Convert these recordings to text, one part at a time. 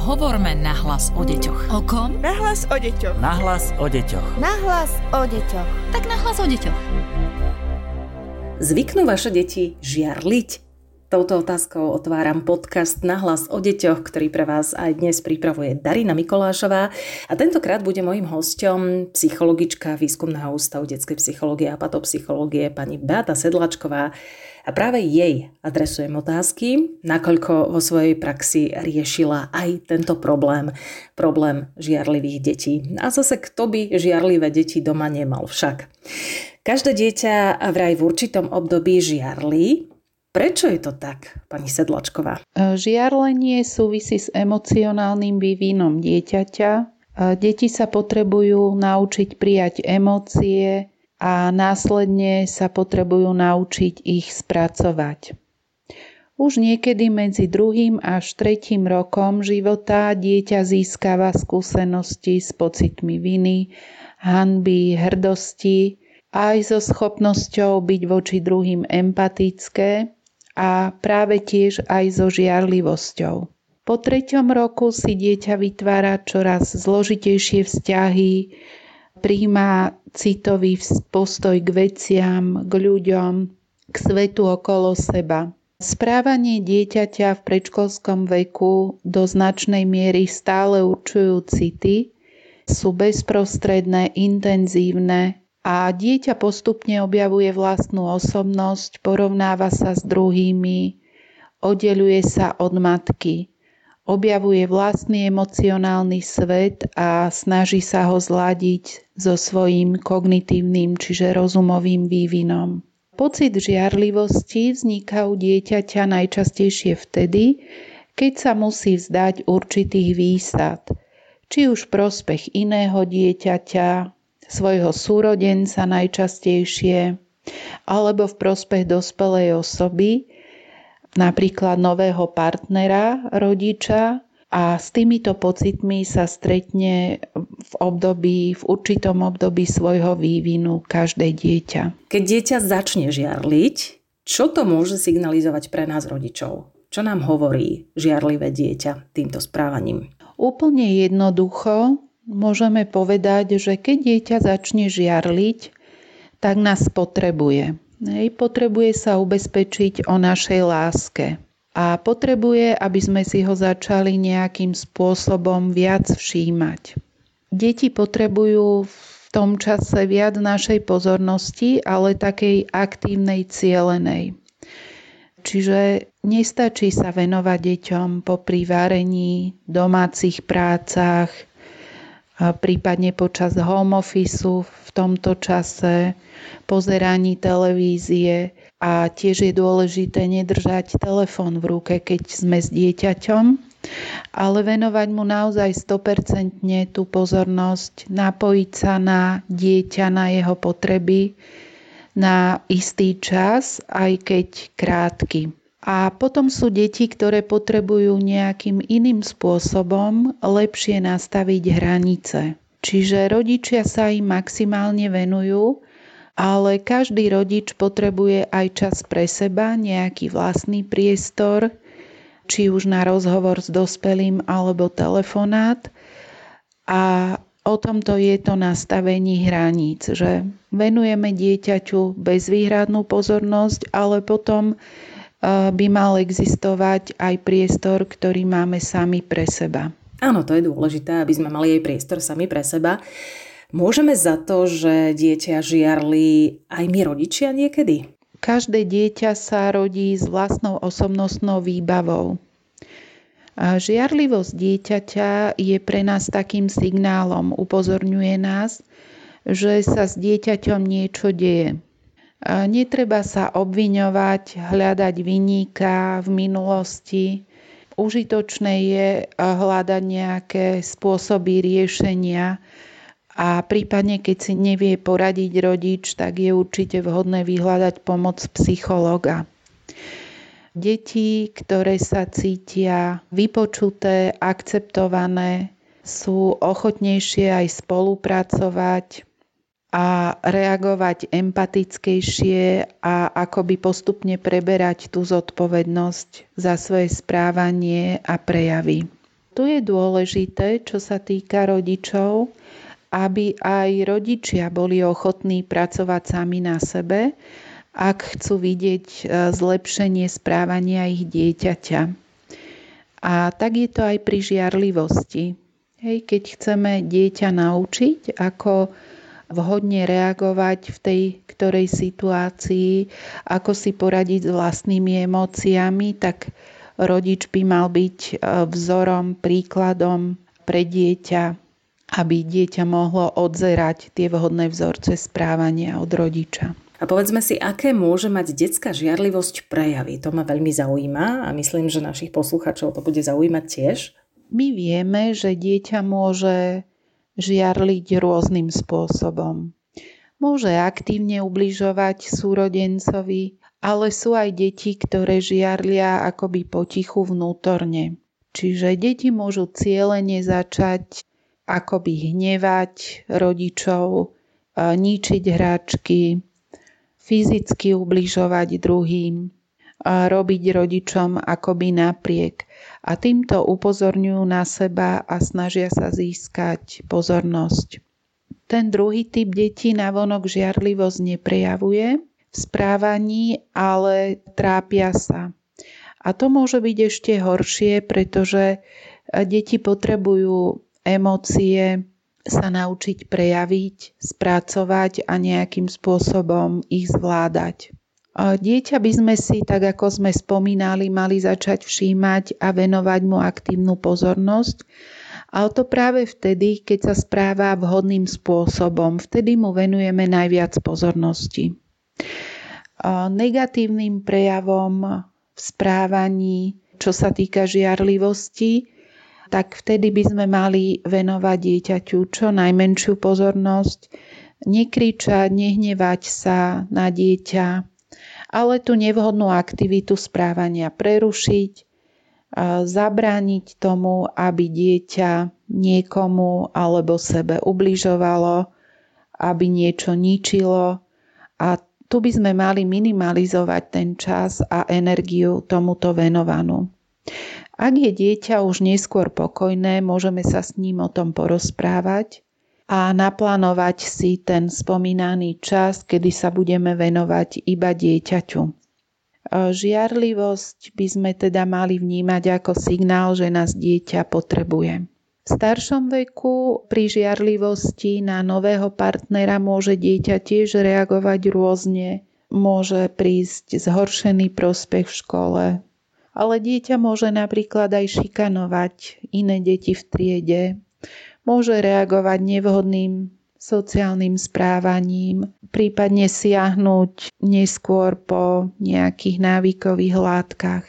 Hovorme nahlas o deťoch. O kom? Nahlas o deťoch. Nahlas o deťoch. Nahlas o deťoch. Tak nahlas o deťoch. Zvyknú vaše deti žiarliť? Touto otázkou otváram podcast Nahlas o deťoch, ktorý pre vás aj dnes pripravuje Darina Mikolášová. A tentokrát bude mojim hosťom psychologička Výskumného ústavu detskej psychológie a patopsychológie pani Beata Sedlačková. A práve jej adresujem otázky, nakoľko vo svojej praxi riešila aj tento problém, problém žiarlivých detí. A zase kto by žiarlivé deti doma nemal však. Každé dieťa vraj v určitom období žiarli, Prečo je to tak, pani Sedlačková? Žiarlenie súvisí s emocionálnym vývinom dieťaťa. Deti sa potrebujú naučiť prijať emócie a následne sa potrebujú naučiť ich spracovať. Už niekedy medzi druhým až tretím rokom života dieťa získava skúsenosti s pocitmi viny, hanby, hrdosti, aj so schopnosťou byť voči druhým empatické a práve tiež aj so žiarlivosťou. Po treťom roku si dieťa vytvára čoraz zložitejšie vzťahy, príjma citový postoj k veciam, k ľuďom, k svetu okolo seba. Správanie dieťaťa v predškolskom veku do značnej miery stále určujú city, sú bezprostredné, intenzívne a dieťa postupne objavuje vlastnú osobnosť, porovnáva sa s druhými, oddeluje sa od matky, objavuje vlastný emocionálny svet a snaží sa ho zladiť so svojím kognitívnym, čiže rozumovým vývinom. Pocit žiarlivosti vzniká u dieťaťa najčastejšie vtedy, keď sa musí vzdať určitých výsad, či už prospech iného dieťaťa, svojho súrodenca najčastejšie, alebo v prospech dospelej osoby, napríklad nového partnera, rodiča a s týmito pocitmi sa stretne v období, v určitom období svojho vývinu každé dieťa. Keď dieťa začne žiarliť, čo to môže signalizovať pre nás rodičov? Čo nám hovorí žiarlivé dieťa týmto správaním? Úplne jednoducho môžeme povedať, že keď dieťa začne žiarliť, tak nás potrebuje. Hej, potrebuje sa ubezpečiť o našej láske. A potrebuje, aby sme si ho začali nejakým spôsobom viac všímať. Deti potrebujú v tom čase viac našej pozornosti, ale takej aktívnej, cielenej. Čiže nestačí sa venovať deťom popri varení, domácich prácach, prípadne počas home office v tomto čase, pozeraní televízie a tiež je dôležité nedržať telefón v ruke, keď sme s dieťaťom, ale venovať mu naozaj 100% tú pozornosť, napojiť sa na dieťa, na jeho potreby na istý čas, aj keď krátky. A potom sú deti, ktoré potrebujú nejakým iným spôsobom lepšie nastaviť hranice. Čiže rodičia sa im maximálne venujú, ale každý rodič potrebuje aj čas pre seba, nejaký vlastný priestor, či už na rozhovor s dospelým alebo telefonát. A o tomto je to nastavení hraníc, že venujeme dieťaťu bezvýhradnú pozornosť, ale potom by mal existovať aj priestor, ktorý máme sami pre seba. Áno, to je dôležité, aby sme mali aj priestor sami pre seba. Môžeme za to, že dieťa žiarli aj my rodičia niekedy? Každé dieťa sa rodí s vlastnou osobnostnou výbavou. A žiarlivosť dieťaťa je pre nás takým signálom, upozorňuje nás, že sa s dieťaťom niečo deje. Netreba sa obviňovať, hľadať vyníka v minulosti. Užitočné je hľadať nejaké spôsoby riešenia a prípadne, keď si nevie poradiť rodič, tak je určite vhodné vyhľadať pomoc psychologa. Deti, ktoré sa cítia vypočuté, akceptované, sú ochotnejšie aj spolupracovať, a reagovať empatickejšie a akoby postupne preberať tú zodpovednosť za svoje správanie a prejavy. Tu je dôležité, čo sa týka rodičov, aby aj rodičia boli ochotní pracovať sami na sebe, ak chcú vidieť e, zlepšenie správania ich dieťaťa. A tak je to aj pri žiarlivosti. Hej, keď chceme dieťa naučiť, ako vhodne reagovať v tej ktorej situácii, ako si poradiť s vlastnými emóciami, tak rodič by mal byť e, vzorom, príkladom pre dieťa, aby dieťa mohlo odzerať tie vhodné vzorce správania od rodiča. A povedzme si, aké môže mať detská žiarlivosť prejavy. To ma veľmi zaujíma a myslím, že našich poslucháčov to bude zaujímať tiež. My vieme, že dieťa môže žiarliť rôznym spôsobom. Môže aktívne ubližovať súrodencovi, ale sú aj deti, ktoré žiarlia akoby potichu vnútorne. Čiže deti môžu cieľene začať akoby hnevať rodičov, ničiť hračky, fyzicky ubližovať druhým, robiť rodičom akoby napriek. A týmto upozorňujú na seba a snažia sa získať pozornosť. Ten druhý typ detí navonok žiarlivosť neprejavuje v správaní, ale trápia sa. A to môže byť ešte horšie, pretože deti potrebujú emócie sa naučiť prejaviť, spracovať a nejakým spôsobom ich zvládať. Dieťa by sme si, tak ako sme spomínali, mali začať všímať a venovať mu aktívnu pozornosť, ale to práve vtedy, keď sa správa vhodným spôsobom, vtedy mu venujeme najviac pozornosti. Negatívnym prejavom v správaní, čo sa týka žiarlivosti, tak vtedy by sme mali venovať dieťaťu čo najmenšiu pozornosť, nekričať, nehnevať sa na dieťa, ale tú nevhodnú aktivitu správania prerušiť, zabrániť tomu, aby dieťa niekomu alebo sebe ubližovalo, aby niečo ničilo a tu by sme mali minimalizovať ten čas a energiu tomuto venovanú. Ak je dieťa už neskôr pokojné, môžeme sa s ním o tom porozprávať a naplánovať si ten spomínaný čas, kedy sa budeme venovať iba dieťaťu. Žiarlivosť by sme teda mali vnímať ako signál, že nás dieťa potrebuje. V staršom veku pri žiarlivosti na nového partnera môže dieťa tiež reagovať rôzne. Môže prísť zhoršený prospech v škole, ale dieťa môže napríklad aj šikanovať iné deti v triede, môže reagovať nevhodným sociálnym správaním, prípadne siahnuť neskôr po nejakých návykových látkach.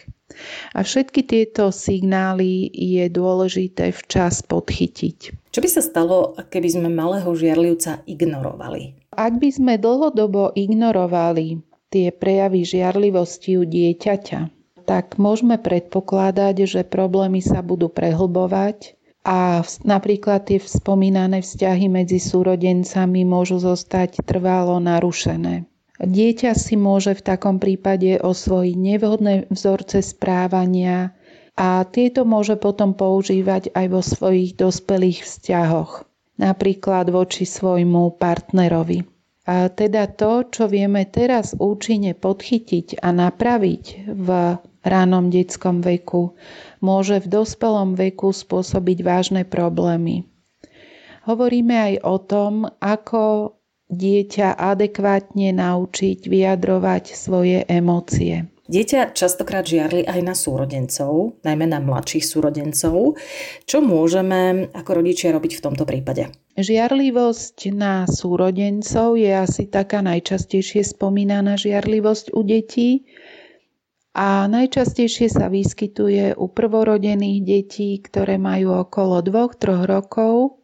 A všetky tieto signály je dôležité včas podchytiť. Čo by sa stalo, keby sme malého žiarlivca ignorovali? Ak by sme dlhodobo ignorovali tie prejavy žiarlivosti u dieťaťa, tak môžeme predpokladať, že problémy sa budú prehlbovať a napríklad tie spomínané vzťahy medzi súrodencami môžu zostať trvalo narušené. Dieťa si môže v takom prípade osvojiť nevhodné vzorce správania a tieto môže potom používať aj vo svojich dospelých vzťahoch, napríklad voči svojmu partnerovi. A teda to, čo vieme teraz účinne podchytiť a napraviť v ránom detskom veku, môže v dospelom veku spôsobiť vážne problémy. Hovoríme aj o tom, ako dieťa adekvátne naučiť vyjadrovať svoje emócie. Dieťa častokrát žiarli aj na súrodencov, najmä na mladších súrodencov. Čo môžeme ako rodičia robiť v tomto prípade? Žiarlivosť na súrodencov je asi taká najčastejšie spomínaná žiarlivosť u detí, a najčastejšie sa vyskytuje u prvorodených detí, ktoré majú okolo 2-3 rokov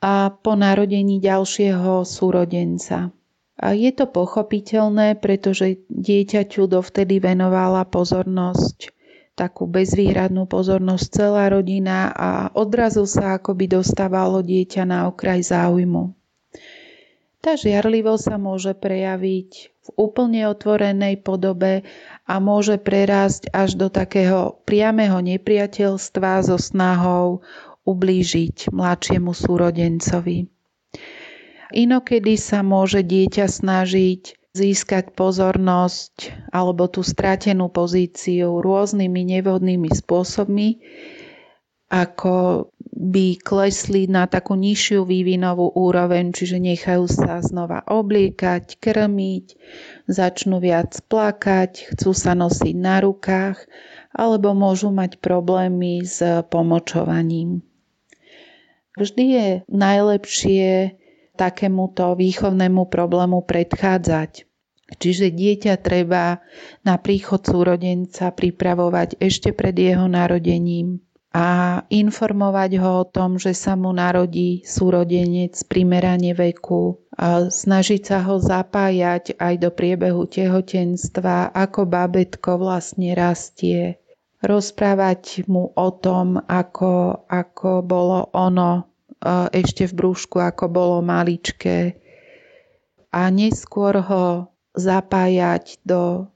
a po narodení ďalšieho súrodenca. A je to pochopiteľné, pretože dieťaťu dovtedy venovala pozornosť, takú bezvýhradnú pozornosť celá rodina a odrazu sa akoby dostávalo dieťa na okraj záujmu. Tá žiarlivosť sa môže prejaviť v úplne otvorenej podobe a môže prerásť až do takého priamého nepriateľstva so snahou ublížiť mladšiemu súrodencovi. Inokedy sa môže dieťa snažiť získať pozornosť alebo tú stratenú pozíciu rôznymi nevhodnými spôsobmi, ako by klesli na takú nižšiu vývinovú úroveň, čiže nechajú sa znova obliekať, krmiť, začnú viac plakať, chcú sa nosiť na rukách alebo môžu mať problémy s pomočovaním. Vždy je najlepšie takémuto výchovnému problému predchádzať. Čiže dieťa treba na príchod súrodenca pripravovať ešte pred jeho narodením a informovať ho o tom, že sa mu narodí súrodenec primerane veku, a snažiť sa ho zapájať aj do priebehu tehotenstva, ako babetko vlastne rastie, rozprávať mu o tom, ako, ako bolo ono ešte v brúšku, ako bolo maličké. A neskôr ho zapájať do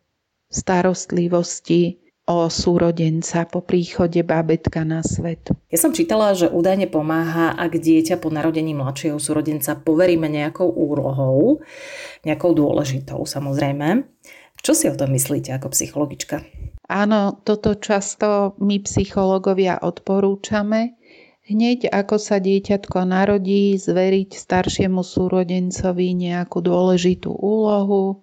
starostlivosti o súrodenca po príchode babetka na svet. Ja som čítala, že údajne pomáha, ak dieťa po narodení mladšieho súrodenca poveríme nejakou úlohou, nejakou dôležitou samozrejme. Čo si o tom myslíte ako psychologička? Áno, toto často my psychológovia odporúčame, Hneď ako sa dieťatko narodí, zveriť staršiemu súrodencovi nejakú dôležitú úlohu,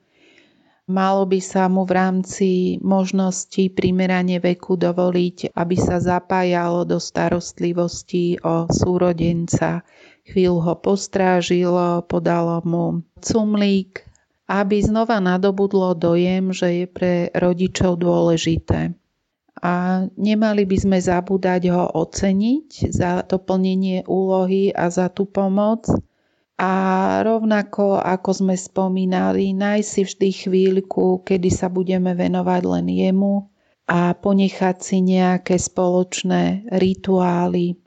Malo by sa mu v rámci možnosti primerane veku dovoliť, aby sa zapájalo do starostlivosti o súrodenca. Chvíľu ho postrážilo, podalo mu cumlík, aby znova nadobudlo dojem, že je pre rodičov dôležité a nemali by sme zabúdať ho oceniť za to plnenie úlohy a za tú pomoc. A rovnako, ako sme spomínali, nájsť si vždy chvíľku, kedy sa budeme venovať len jemu a ponechať si nejaké spoločné rituály.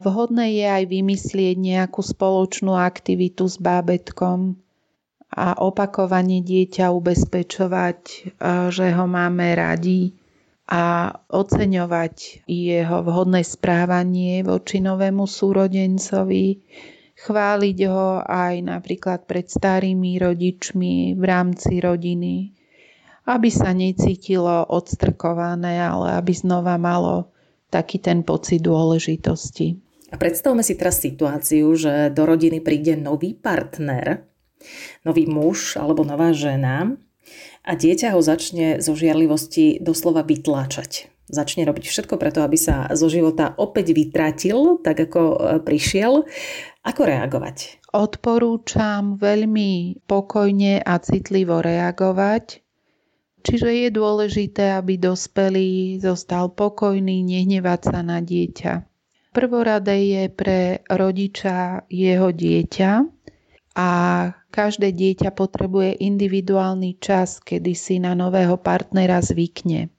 Vhodné je aj vymyslieť nejakú spoločnú aktivitu s bábetkom a opakovane dieťa ubezpečovať, že ho máme radi a oceňovať jeho vhodné správanie voči novému súrodencovi, chváliť ho aj napríklad pred starými rodičmi v rámci rodiny, aby sa necítilo odstrkované, ale aby znova malo taký ten pocit dôležitosti. A predstavme si teraz situáciu, že do rodiny príde nový partner, nový muž alebo nová žena a dieťa ho začne zo žiarlivosti doslova vytláčať. Začne robiť všetko preto, aby sa zo života opäť vytratil, tak ako e, prišiel. Ako reagovať? Odporúčam veľmi pokojne a citlivo reagovať. Čiže je dôležité, aby dospelý zostal pokojný, nehnevať sa na dieťa. Prvoradé je pre rodiča jeho dieťa a Každé dieťa potrebuje individuálny čas, kedy si na nového partnera zvykne.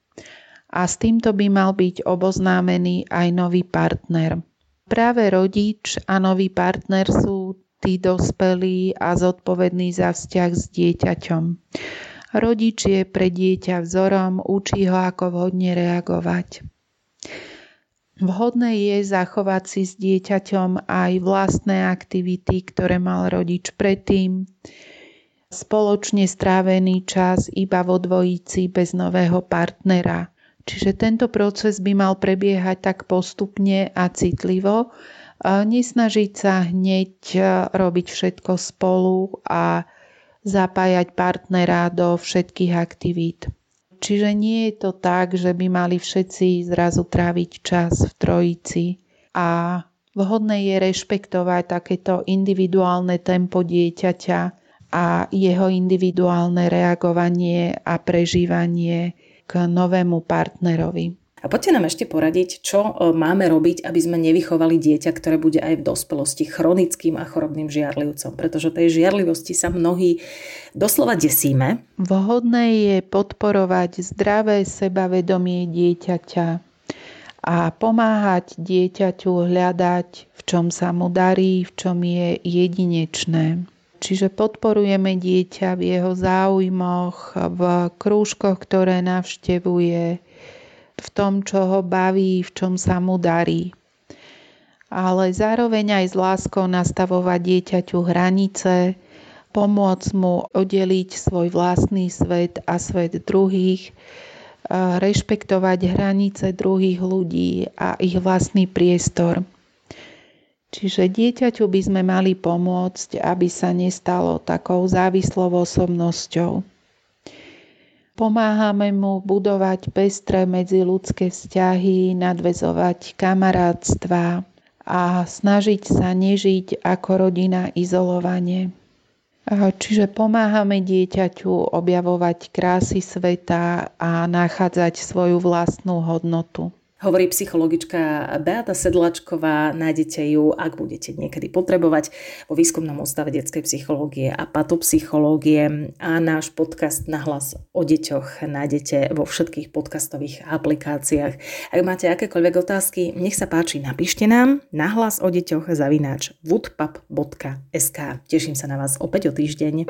A s týmto by mal byť oboznámený aj nový partner. Práve rodič a nový partner sú tí dospelí a zodpovední za vzťah s dieťaťom. Rodič je pre dieťa vzorom, učí ho, ako vhodne reagovať. Vhodné je zachovať si s dieťaťom aj vlastné aktivity, ktoré mal rodič predtým, spoločne strávený čas iba vo dvojici bez nového partnera. Čiže tento proces by mal prebiehať tak postupne a citlivo, nesnažiť sa hneď robiť všetko spolu a zapájať partnera do všetkých aktivít. Čiže nie je to tak, že by mali všetci zrazu tráviť čas v trojici a vhodné je rešpektovať takéto individuálne tempo dieťaťa a jeho individuálne reagovanie a prežívanie k novému partnerovi. A poďte nám ešte poradiť, čo e, máme robiť, aby sme nevychovali dieťa, ktoré bude aj v dospelosti chronickým a chorobným žiarlivcom, pretože tej žiarlivosti sa mnohí doslova desíme. Vhodné je podporovať zdravé sebavedomie dieťaťa a pomáhať dieťaťu hľadať, v čom sa mu darí, v čom je jedinečné. Čiže podporujeme dieťa v jeho záujmoch, v krúžkoch, ktoré navštevuje, v tom, čo ho baví, v čom sa mu darí. Ale zároveň aj s láskou nastavovať dieťaťu hranice, pomôcť mu oddeliť svoj vlastný svet a svet druhých, rešpektovať hranice druhých ľudí a ich vlastný priestor. Čiže dieťaťu by sme mali pomôcť, aby sa nestalo takou závislou osobnosťou. Pomáhame mu budovať pestré medziludské vzťahy, nadvezovať kamarátstva a snažiť sa nežiť ako rodina izolovanie. Čiže pomáhame dieťaťu objavovať krásy sveta a nachádzať svoju vlastnú hodnotu. Hovorí psychologička Beata Sedlačková, nájdete ju, ak budete niekedy potrebovať, vo výskumnom ústave detskej psychológie a patopsychológie a náš podcast na hlas o deťoch nájdete vo všetkých podcastových aplikáciách. Ak máte akékoľvek otázky, nech sa páči, napíšte nám na hlas o deťoch zavináč woodpub.sk. Teším sa na vás opäť o týždeň.